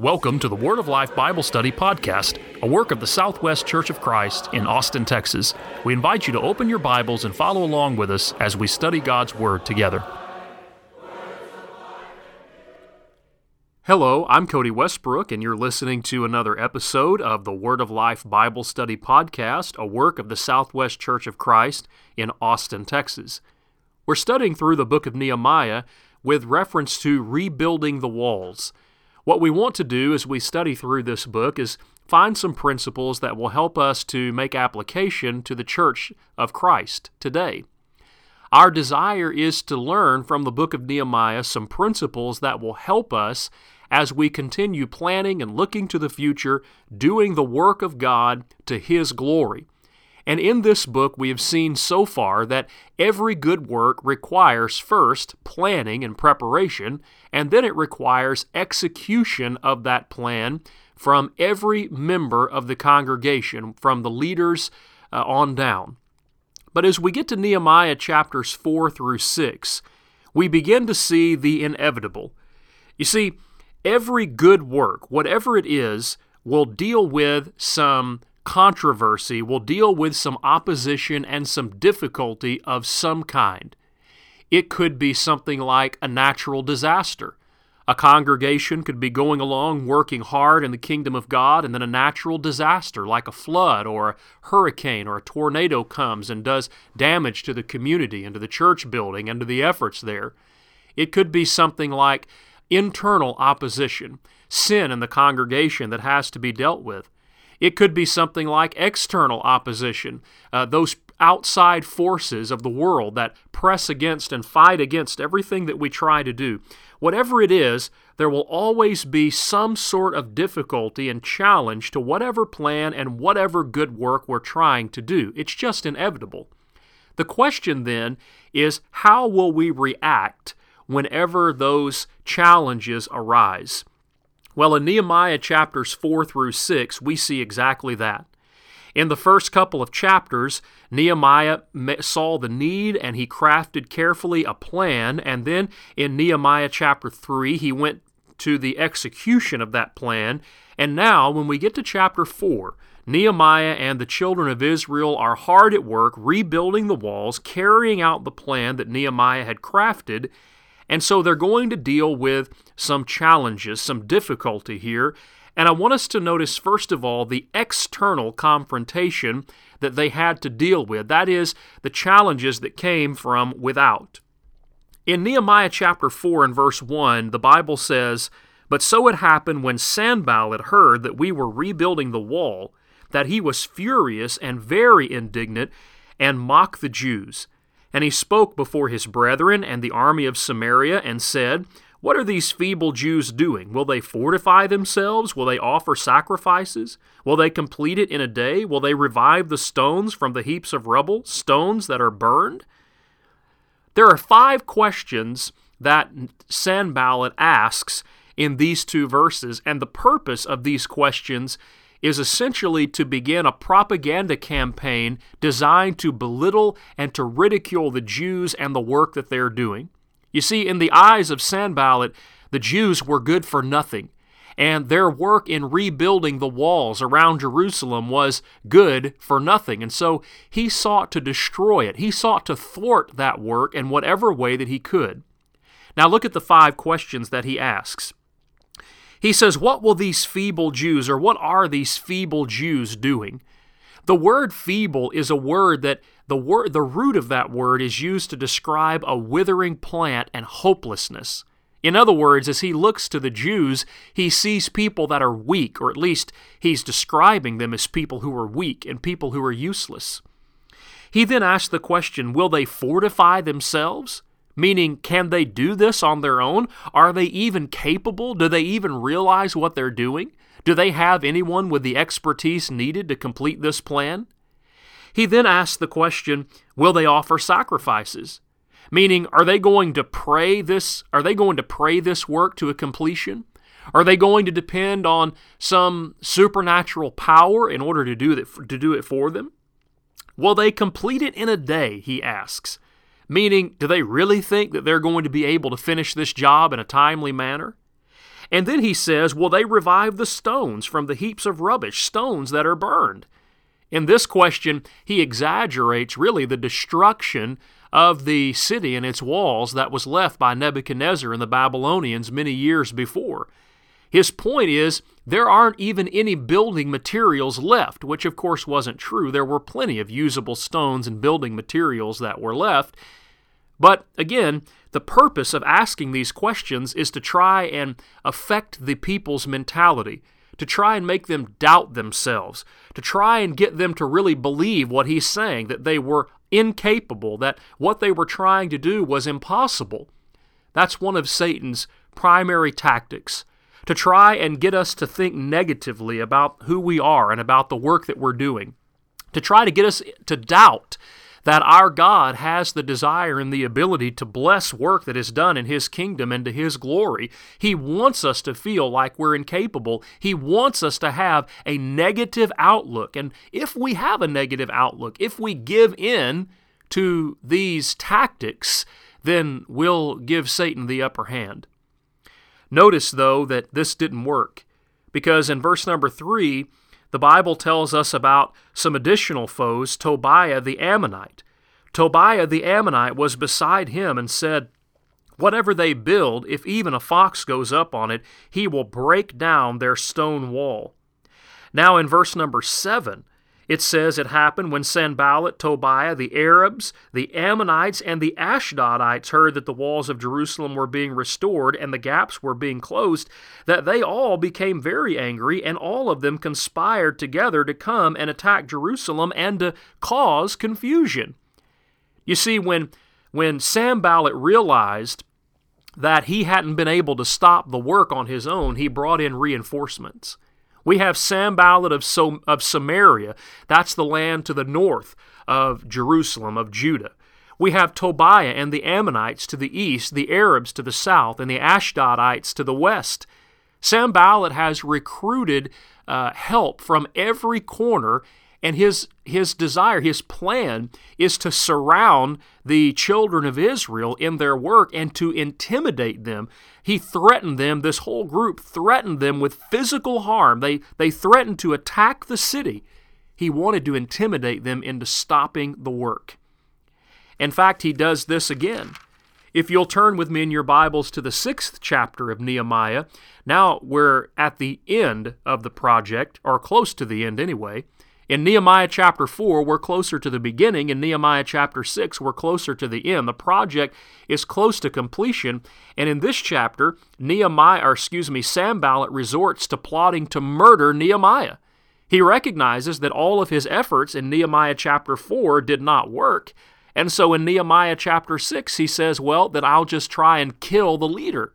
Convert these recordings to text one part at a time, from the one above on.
Welcome to the Word of Life Bible Study Podcast, a work of the Southwest Church of Christ in Austin, Texas. We invite you to open your Bibles and follow along with us as we study God's Word together. Hello, I'm Cody Westbrook, and you're listening to another episode of the Word of Life Bible Study Podcast, a work of the Southwest Church of Christ in Austin, Texas. We're studying through the book of Nehemiah with reference to rebuilding the walls. What we want to do as we study through this book is find some principles that will help us to make application to the church of Christ today. Our desire is to learn from the book of Nehemiah some principles that will help us as we continue planning and looking to the future, doing the work of God to His glory. And in this book, we have seen so far that every good work requires first planning and preparation, and then it requires execution of that plan from every member of the congregation, from the leaders uh, on down. But as we get to Nehemiah chapters 4 through 6, we begin to see the inevitable. You see, every good work, whatever it is, will deal with some controversy will deal with some opposition and some difficulty of some kind. It could be something like a natural disaster. A congregation could be going along working hard in the kingdom of God, and then a natural disaster like a flood or a hurricane or a tornado comes and does damage to the community and to the church building and to the efforts there. It could be something like internal opposition, sin in the congregation that has to be dealt with. It could be something like external opposition, uh, those outside forces of the world that press against and fight against everything that we try to do. Whatever it is, there will always be some sort of difficulty and challenge to whatever plan and whatever good work we're trying to do. It's just inevitable. The question then is how will we react whenever those challenges arise? Well, in Nehemiah chapters 4 through 6, we see exactly that. In the first couple of chapters, Nehemiah saw the need and he crafted carefully a plan. And then in Nehemiah chapter 3, he went to the execution of that plan. And now, when we get to chapter 4, Nehemiah and the children of Israel are hard at work rebuilding the walls, carrying out the plan that Nehemiah had crafted. And so they're going to deal with some challenges, some difficulty here. And I want us to notice, first of all, the external confrontation that they had to deal with. That is, the challenges that came from without. In Nehemiah chapter 4 and verse 1, the Bible says, But so it happened when Sanballat heard that we were rebuilding the wall, that he was furious and very indignant, and mocked the Jews. And he spoke before his brethren and the army of Samaria, and said, What are these feeble Jews doing? Will they fortify themselves? Will they offer sacrifices? Will they complete it in a day? Will they revive the stones from the heaps of rubble, stones that are burned? There are five questions that Sanballat asks in these two verses, and the purpose of these questions is essentially to begin a propaganda campaign designed to belittle and to ridicule the Jews and the work that they're doing. You see, in the eyes of Sanballat, the Jews were good for nothing, and their work in rebuilding the walls around Jerusalem was good for nothing. And so he sought to destroy it. He sought to thwart that work in whatever way that he could. Now, look at the five questions that he asks. He says, What will these feeble Jews, or what are these feeble Jews doing? The word feeble is a word that the word the root of that word is used to describe a withering plant and hopelessness. In other words, as he looks to the Jews, he sees people that are weak, or at least he's describing them as people who are weak and people who are useless. He then asks the question Will they fortify themselves? Meaning, can they do this on their own? Are they even capable? Do they even realize what they're doing? Do they have anyone with the expertise needed to complete this plan? He then asks the question Will they offer sacrifices? Meaning, are they going to pray this? Are they going to pray this work to a completion? Are they going to depend on some supernatural power in order to do, that, to do it for them? Will they complete it in a day? He asks. Meaning, do they really think that they're going to be able to finish this job in a timely manner? And then he says, Will they revive the stones from the heaps of rubbish, stones that are burned? In this question, he exaggerates really the destruction of the city and its walls that was left by Nebuchadnezzar and the Babylonians many years before. His point is there aren't even any building materials left, which of course wasn't true. There were plenty of usable stones and building materials that were left. But again, the purpose of asking these questions is to try and affect the people's mentality, to try and make them doubt themselves, to try and get them to really believe what he's saying, that they were incapable, that what they were trying to do was impossible. That's one of Satan's primary tactics to try and get us to think negatively about who we are and about the work that we're doing, to try to get us to doubt that our God has the desire and the ability to bless work that is done in His kingdom and to His glory. He wants us to feel like we're incapable. He wants us to have a negative outlook. And if we have a negative outlook, if we give in to these tactics, then we'll give Satan the upper hand. Notice, though, that this didn't work, because in verse number 3, the Bible tells us about some additional foes, Tobiah the Ammonite. Tobiah the Ammonite was beside him and said, Whatever they build, if even a fox goes up on it, he will break down their stone wall. Now, in verse number 7, it says it happened when Sanballat, Tobiah, the Arabs, the Ammonites, and the Ashdodites heard that the walls of Jerusalem were being restored and the gaps were being closed, that they all became very angry, and all of them conspired together to come and attack Jerusalem and to cause confusion. You see, when, when Sanballat realized that he hadn't been able to stop the work on his own, he brought in reinforcements. We have Sanballat of, of Samaria. That's the land to the north of Jerusalem, of Judah. We have Tobiah and the Ammonites to the east, the Arabs to the south, and the Ashdodites to the west. Sanballat has recruited uh, help from every corner and his, his desire, his plan, is to surround the children of Israel in their work and to intimidate them. He threatened them, this whole group threatened them with physical harm. They, they threatened to attack the city. He wanted to intimidate them into stopping the work. In fact, he does this again. If you'll turn with me in your Bibles to the sixth chapter of Nehemiah, now we're at the end of the project, or close to the end anyway. In Nehemiah chapter 4, we're closer to the beginning. In Nehemiah chapter 6, we're closer to the end. The project is close to completion. And in this chapter, Nehemiah, or excuse me, Sanballat resorts to plotting to murder Nehemiah. He recognizes that all of his efforts in Nehemiah chapter 4 did not work. And so in Nehemiah chapter 6, he says, Well, then I'll just try and kill the leader.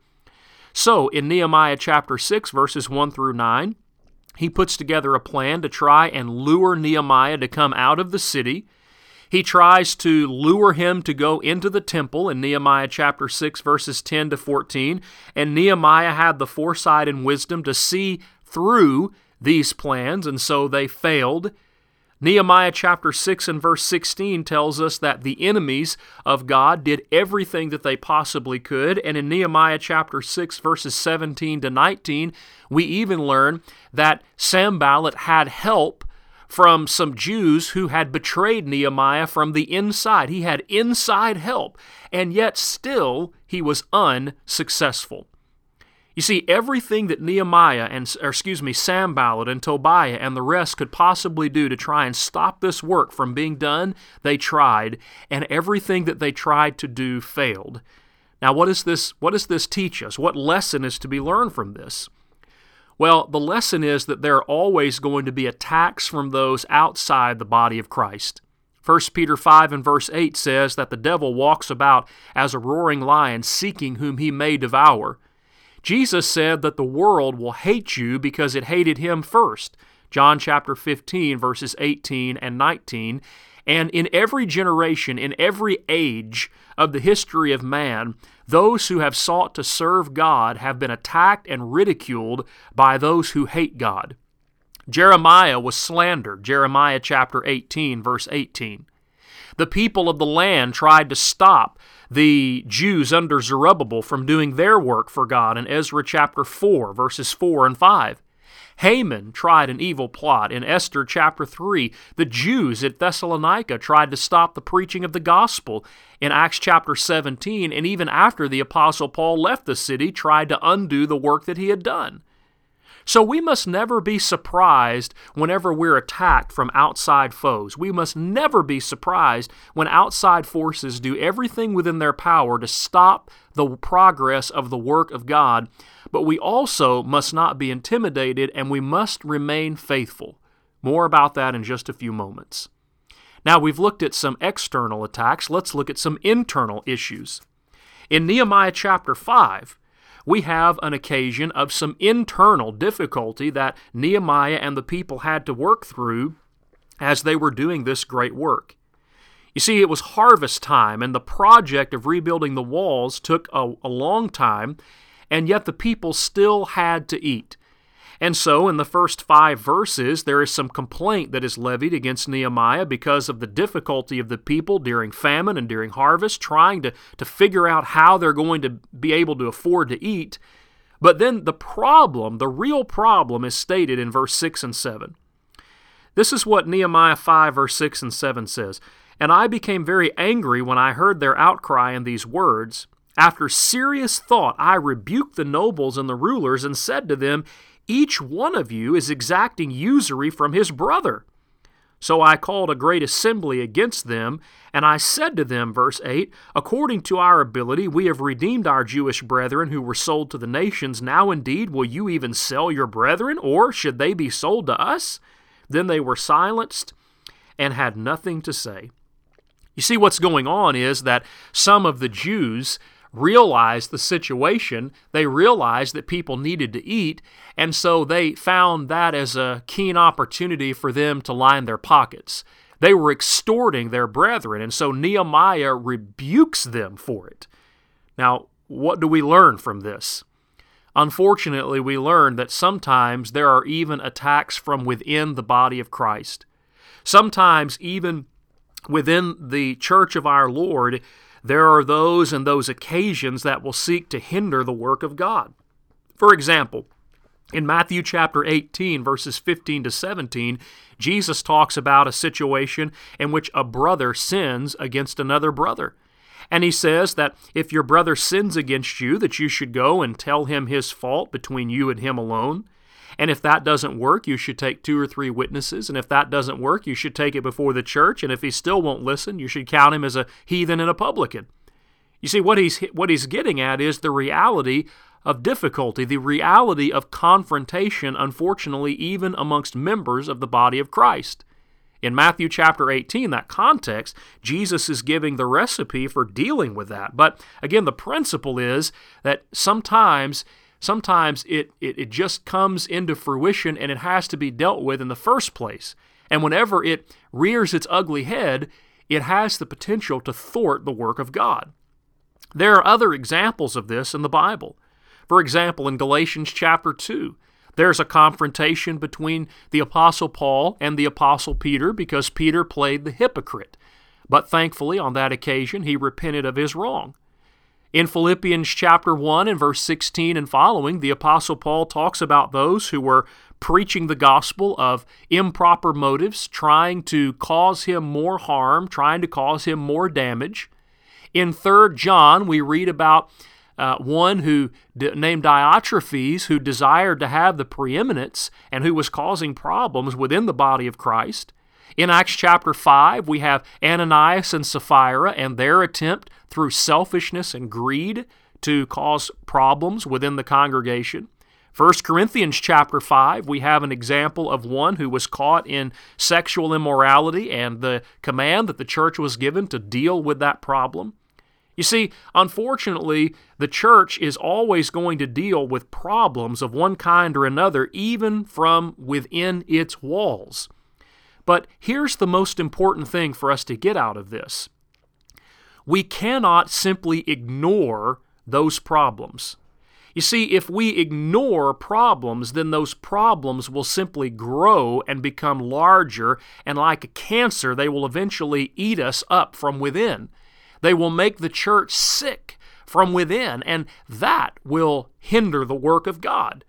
So in Nehemiah chapter 6, verses 1 through 9, he puts together a plan to try and lure Nehemiah to come out of the city. He tries to lure him to go into the temple in Nehemiah chapter 6, verses 10 to 14. And Nehemiah had the foresight and wisdom to see through these plans, and so they failed. Nehemiah chapter 6 and verse 16 tells us that the enemies of God did everything that they possibly could. And in Nehemiah chapter 6, verses 17 to 19, we even learn that Sanballat had help from some Jews who had betrayed Nehemiah from the inside. He had inside help, and yet still he was unsuccessful. You see, everything that Nehemiah and, or excuse me, Sanballat and Tobiah and the rest could possibly do to try and stop this work from being done, they tried, and everything that they tried to do failed. Now, what, is this, what does this teach us? What lesson is to be learned from this? Well, the lesson is that there are always going to be attacks from those outside the body of Christ. 1 Peter 5 and verse 8 says that the devil walks about as a roaring lion seeking whom he may devour. Jesus said that the world will hate you because it hated him first. John chapter 15, verses 18 and 19. And in every generation, in every age of the history of man, those who have sought to serve God have been attacked and ridiculed by those who hate God. Jeremiah was slandered, Jeremiah chapter 18, verse 18. The people of the land tried to stop the Jews under Zerubbabel from doing their work for God in Ezra chapter 4, verses 4 and 5. Haman tried an evil plot in Esther chapter 3. The Jews at Thessalonica tried to stop the preaching of the gospel in Acts chapter 17, and even after the Apostle Paul left the city, tried to undo the work that he had done. So we must never be surprised whenever we're attacked from outside foes. We must never be surprised when outside forces do everything within their power to stop the progress of the work of God. But we also must not be intimidated and we must remain faithful. More about that in just a few moments. Now, we've looked at some external attacks. Let's look at some internal issues. In Nehemiah chapter 5, we have an occasion of some internal difficulty that Nehemiah and the people had to work through as they were doing this great work. You see, it was harvest time, and the project of rebuilding the walls took a, a long time, and yet the people still had to eat. And so, in the first five verses, there is some complaint that is levied against Nehemiah because of the difficulty of the people during famine and during harvest, trying to, to figure out how they're going to be able to afford to eat. But then the problem, the real problem, is stated in verse 6 and 7. This is what Nehemiah 5, verse 6 and 7 says And I became very angry when I heard their outcry in these words. After serious thought, I rebuked the nobles and the rulers and said to them, each one of you is exacting usury from his brother. So I called a great assembly against them, and I said to them, verse 8, According to our ability, we have redeemed our Jewish brethren who were sold to the nations. Now indeed, will you even sell your brethren, or should they be sold to us? Then they were silenced and had nothing to say. You see, what's going on is that some of the Jews realized the situation. They realized that people needed to eat, and so they found that as a keen opportunity for them to line their pockets. They were extorting their brethren, and so Nehemiah rebukes them for it. Now, what do we learn from this? Unfortunately, we learn that sometimes there are even attacks from within the body of Christ. Sometimes, even within the church of our Lord, there are those and those occasions that will seek to hinder the work of God. For example, in Matthew chapter 18, verses 15 to 17, Jesus talks about a situation in which a brother sins against another brother. And he says that if your brother sins against you, that you should go and tell him his fault between you and him alone. And if that doesn't work, you should take two or three witnesses. And if that doesn't work, you should take it before the church. And if he still won't listen, you should count him as a heathen and a publican. You see, what he's, what he's getting at is the reality of difficulty, the reality of confrontation, unfortunately, even amongst members of the body of Christ. In Matthew chapter 18, that context, Jesus is giving the recipe for dealing with that. But again, the principle is that sometimes sometimes it, it, it just comes into fruition and it has to be dealt with in the first place. And whenever it rears its ugly head, it has the potential to thwart the work of God. There are other examples of this in the Bible. For example, in Galatians chapter 2, there's a confrontation between the Apostle Paul and the Apostle Peter because Peter played the hypocrite. But thankfully, on that occasion, he repented of his wrong. In Philippians chapter 1 and verse 16 and following, the Apostle Paul talks about those who were preaching the gospel of improper motives, trying to cause him more harm, trying to cause him more damage. In 3 John, we read about uh, one who named Diotrephes who desired to have the preeminence and who was causing problems within the body of Christ. In Acts chapter 5, we have Ananias and Sapphira and their attempt through selfishness and greed to cause problems within the congregation. 1 Corinthians chapter 5, we have an example of one who was caught in sexual immorality and the command that the church was given to deal with that problem. You see, unfortunately, the church is always going to deal with problems of one kind or another, even from within its walls. But here's the most important thing for us to get out of this we cannot simply ignore those problems. You see, if we ignore problems, then those problems will simply grow and become larger, and like a cancer, they will eventually eat us up from within. They will make the church sick from within, and that will hinder the work of God.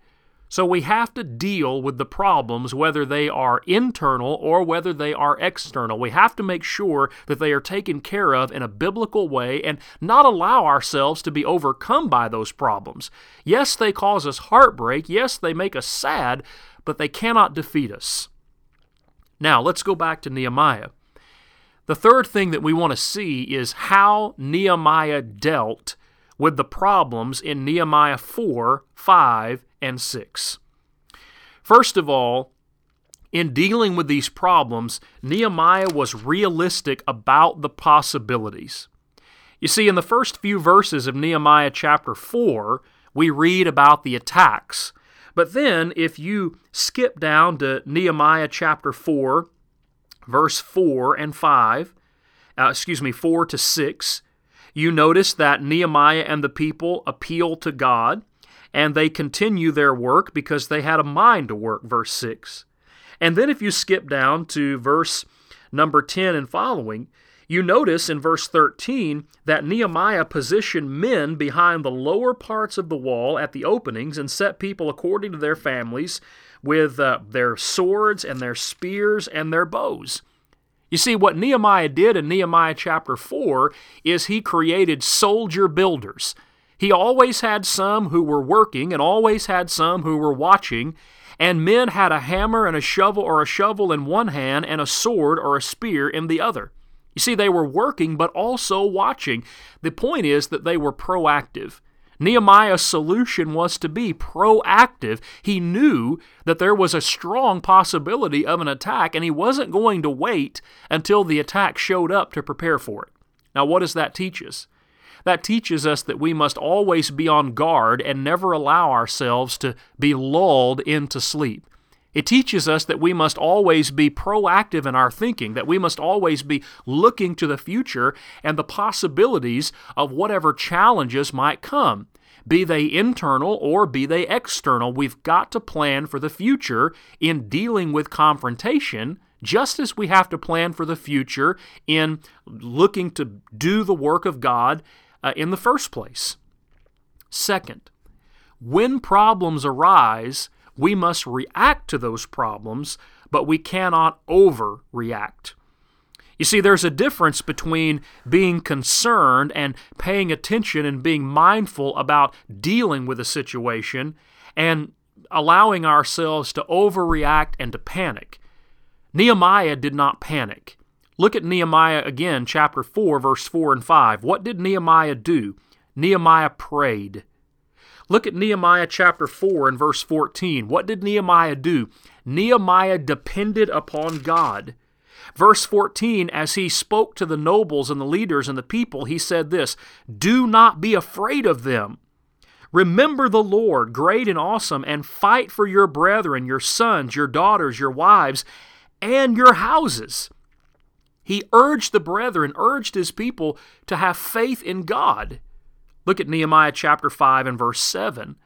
So we have to deal with the problems, whether they are internal or whether they are external. We have to make sure that they are taken care of in a biblical way and not allow ourselves to be overcome by those problems. Yes, they cause us heartbreak. Yes, they make us sad, but they cannot defeat us. Now, let's go back to Nehemiah. The third thing that we want to see is how Nehemiah dealt with the problems in Nehemiah 4, 5, and 6. First of all, in dealing with these problems, Nehemiah was realistic about the possibilities. You see, in the first few verses of Nehemiah chapter 4, we read about the attacks. But then, if you skip down to Nehemiah chapter 4, verse 4 and 5, uh, excuse me, 4 to 6, you notice that Nehemiah and the people appeal to God and they continue their work because they had a mind to work, verse 6. And then if you skip down to verse number 10 and following, you notice in verse 13 that Nehemiah positioned men behind the lower parts of the wall at the openings and set people according to their families with uh, their swords and their spears and their bows. You see, what Nehemiah did in Nehemiah chapter 4 is he created soldier builders. He always had some who were working and always had some who were watching, and men had a hammer and a shovel or a shovel in one hand and a sword or a spear in the other. You see, they were working but also watching. The point is that they were proactive. Nehemiah's solution was to be proactive. He knew that there was a strong possibility of an attack, and he wasn't going to wait until the attack showed up to prepare for it. Now, what does that teach us? That teaches us that we must always be on guard and never allow ourselves to be lulled into sleep. It teaches us that we must always be proactive in our thinking, that we must always be looking to the future and the possibilities of whatever challenges might come. Be they internal or be they external, we've got to plan for the future in dealing with confrontation, just as we have to plan for the future in looking to do the work of God uh, in the first place. Second, when problems arise, we must react to those problems, but we cannot overreact. You see, there's a difference between being concerned and paying attention and being mindful about dealing with a situation and allowing ourselves to overreact and to panic. Nehemiah did not panic. Look at Nehemiah again, chapter 4, verse 4 and 5. What did Nehemiah do? Nehemiah prayed. Look at Nehemiah chapter 4 and verse 14. What did Nehemiah do? Nehemiah depended upon God. Verse 14, as he spoke to the nobles and the leaders and the people, he said this Do not be afraid of them. Remember the Lord, great and awesome, and fight for your brethren, your sons, your daughters, your wives, and your houses. He urged the brethren, urged his people to have faith in God. Look at Nehemiah chapter 5 and verse 7.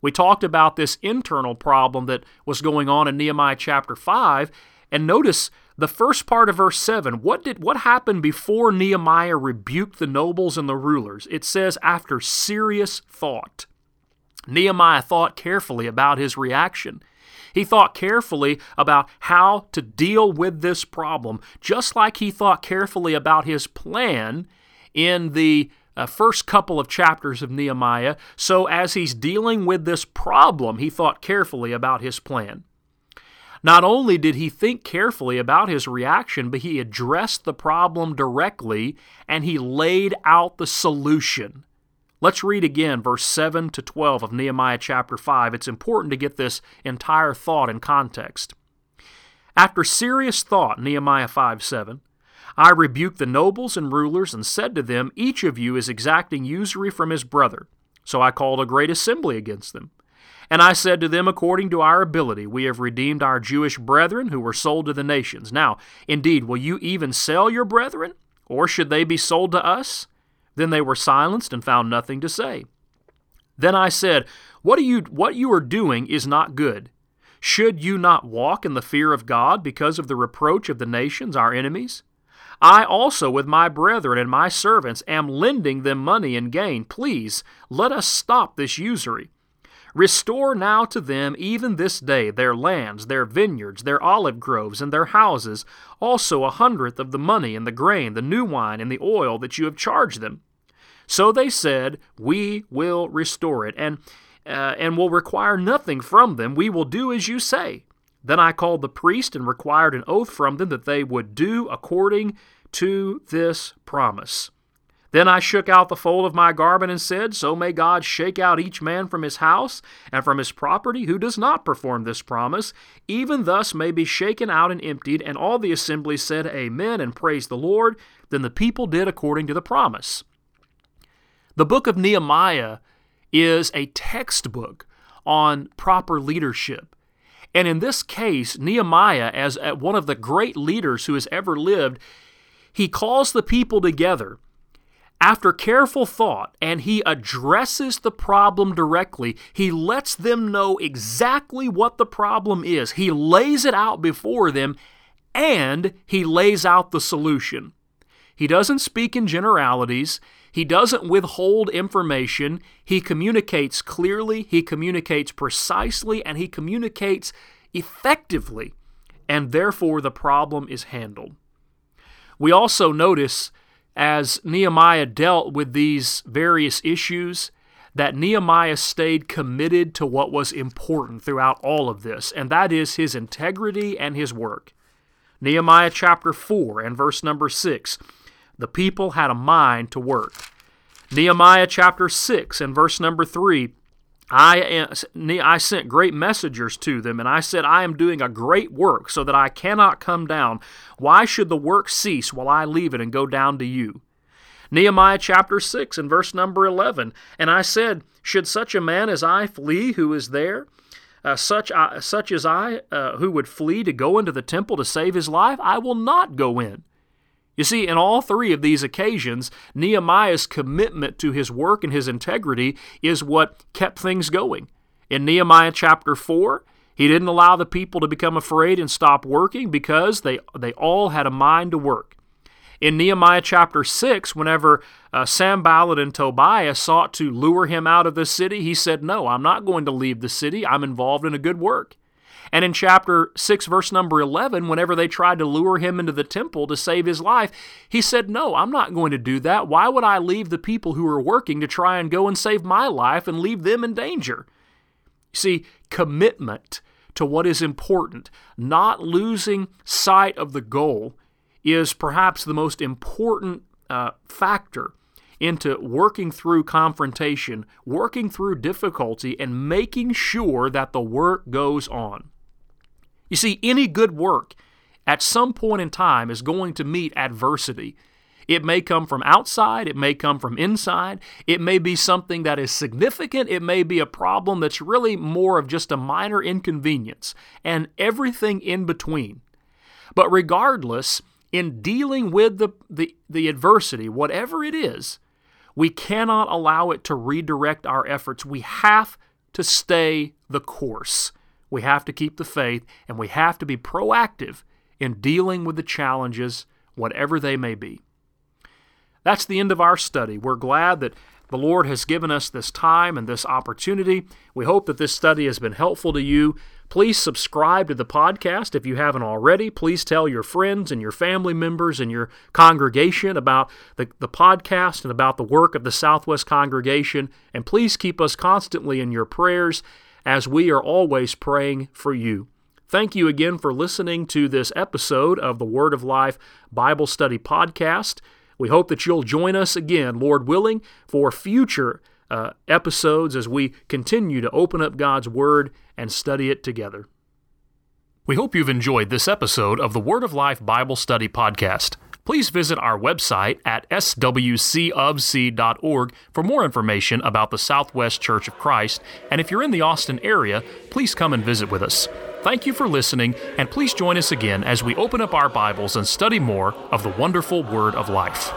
We talked about this internal problem that was going on in Nehemiah chapter 5, and notice the first part of verse 7. What did what happened before Nehemiah rebuked the nobles and the rulers? It says after serious thought. Nehemiah thought carefully about his reaction. He thought carefully about how to deal with this problem, just like he thought carefully about his plan in the uh, first couple of chapters of Nehemiah. So, as he's dealing with this problem, he thought carefully about his plan. Not only did he think carefully about his reaction, but he addressed the problem directly and he laid out the solution. Let's read again verse 7 to 12 of Nehemiah chapter 5. It's important to get this entire thought in context. After serious thought, Nehemiah 5 7, I rebuked the nobles and rulers and said to them, Each of you is exacting usury from his brother. So I called a great assembly against them. And I said to them, According to our ability, we have redeemed our Jewish brethren who were sold to the nations. Now, indeed, will you even sell your brethren? Or should they be sold to us? Then they were silenced and found nothing to say. Then I said, What, you, what you are doing is not good. Should you not walk in the fear of God because of the reproach of the nations, our enemies? I also, with my brethren and my servants, am lending them money and gain. Please, let us stop this usury. Restore now to them even this day their lands, their vineyards, their olive groves, and their houses, also a hundredth of the money and the grain, the new wine and the oil that you have charged them. So they said, We will restore it, and, uh, and will require nothing from them. We will do as you say. Then I called the priest and required an oath from them that they would do according to this promise. Then I shook out the fold of my garment and said, So may God shake out each man from his house and from his property who does not perform this promise, even thus may be shaken out and emptied. And all the assembly said, Amen, and praised the Lord. Then the people did according to the promise. The book of Nehemiah is a textbook on proper leadership. And in this case, Nehemiah, as one of the great leaders who has ever lived, he calls the people together after careful thought and he addresses the problem directly. He lets them know exactly what the problem is. He lays it out before them and he lays out the solution. He doesn't speak in generalities. He doesn't withhold information. He communicates clearly, he communicates precisely, and he communicates effectively. And therefore, the problem is handled. We also notice as Nehemiah dealt with these various issues that Nehemiah stayed committed to what was important throughout all of this, and that is his integrity and his work. Nehemiah chapter 4 and verse number 6 the people had a mind to work. Nehemiah chapter 6 and verse number 3 I, am, I sent great messengers to them, and I said, I am doing a great work, so that I cannot come down. Why should the work cease while I leave it and go down to you? Nehemiah chapter 6 and verse number 11. And I said, Should such a man as I flee who is there? Uh, such, uh, such as I, uh, who would flee to go into the temple to save his life, I will not go in. You see, in all three of these occasions, Nehemiah's commitment to his work and his integrity is what kept things going. In Nehemiah chapter 4, he didn't allow the people to become afraid and stop working because they, they all had a mind to work. In Nehemiah chapter 6, whenever uh, Sanballat and Tobiah sought to lure him out of the city, he said, No, I'm not going to leave the city. I'm involved in a good work. And in chapter 6, verse number 11, whenever they tried to lure him into the temple to save his life, he said, No, I'm not going to do that. Why would I leave the people who are working to try and go and save my life and leave them in danger? See, commitment to what is important, not losing sight of the goal, is perhaps the most important uh, factor into working through confrontation, working through difficulty, and making sure that the work goes on. You see, any good work at some point in time is going to meet adversity. It may come from outside, it may come from inside, it may be something that is significant, it may be a problem that's really more of just a minor inconvenience, and everything in between. But regardless, in dealing with the, the, the adversity, whatever it is, we cannot allow it to redirect our efforts. We have to stay the course. We have to keep the faith, and we have to be proactive in dealing with the challenges, whatever they may be. That's the end of our study. We're glad that the Lord has given us this time and this opportunity. We hope that this study has been helpful to you. Please subscribe to the podcast if you haven't already. Please tell your friends and your family members and your congregation about the, the podcast and about the work of the Southwest Congregation. And please keep us constantly in your prayers as we are always praying for you. Thank you again for listening to this episode of the Word of Life Bible Study Podcast. We hope that you'll join us again, Lord willing, for future uh, episodes as we continue to open up God's Word and study it together. We hope you've enjoyed this episode of the Word of Life Bible Study Podcast please visit our website at swcofc.org for more information about the Southwest Church of Christ. And if you're in the Austin area, please come and visit with us. Thank you for listening, and please join us again as we open up our Bibles and study more of the wonderful Word of Life.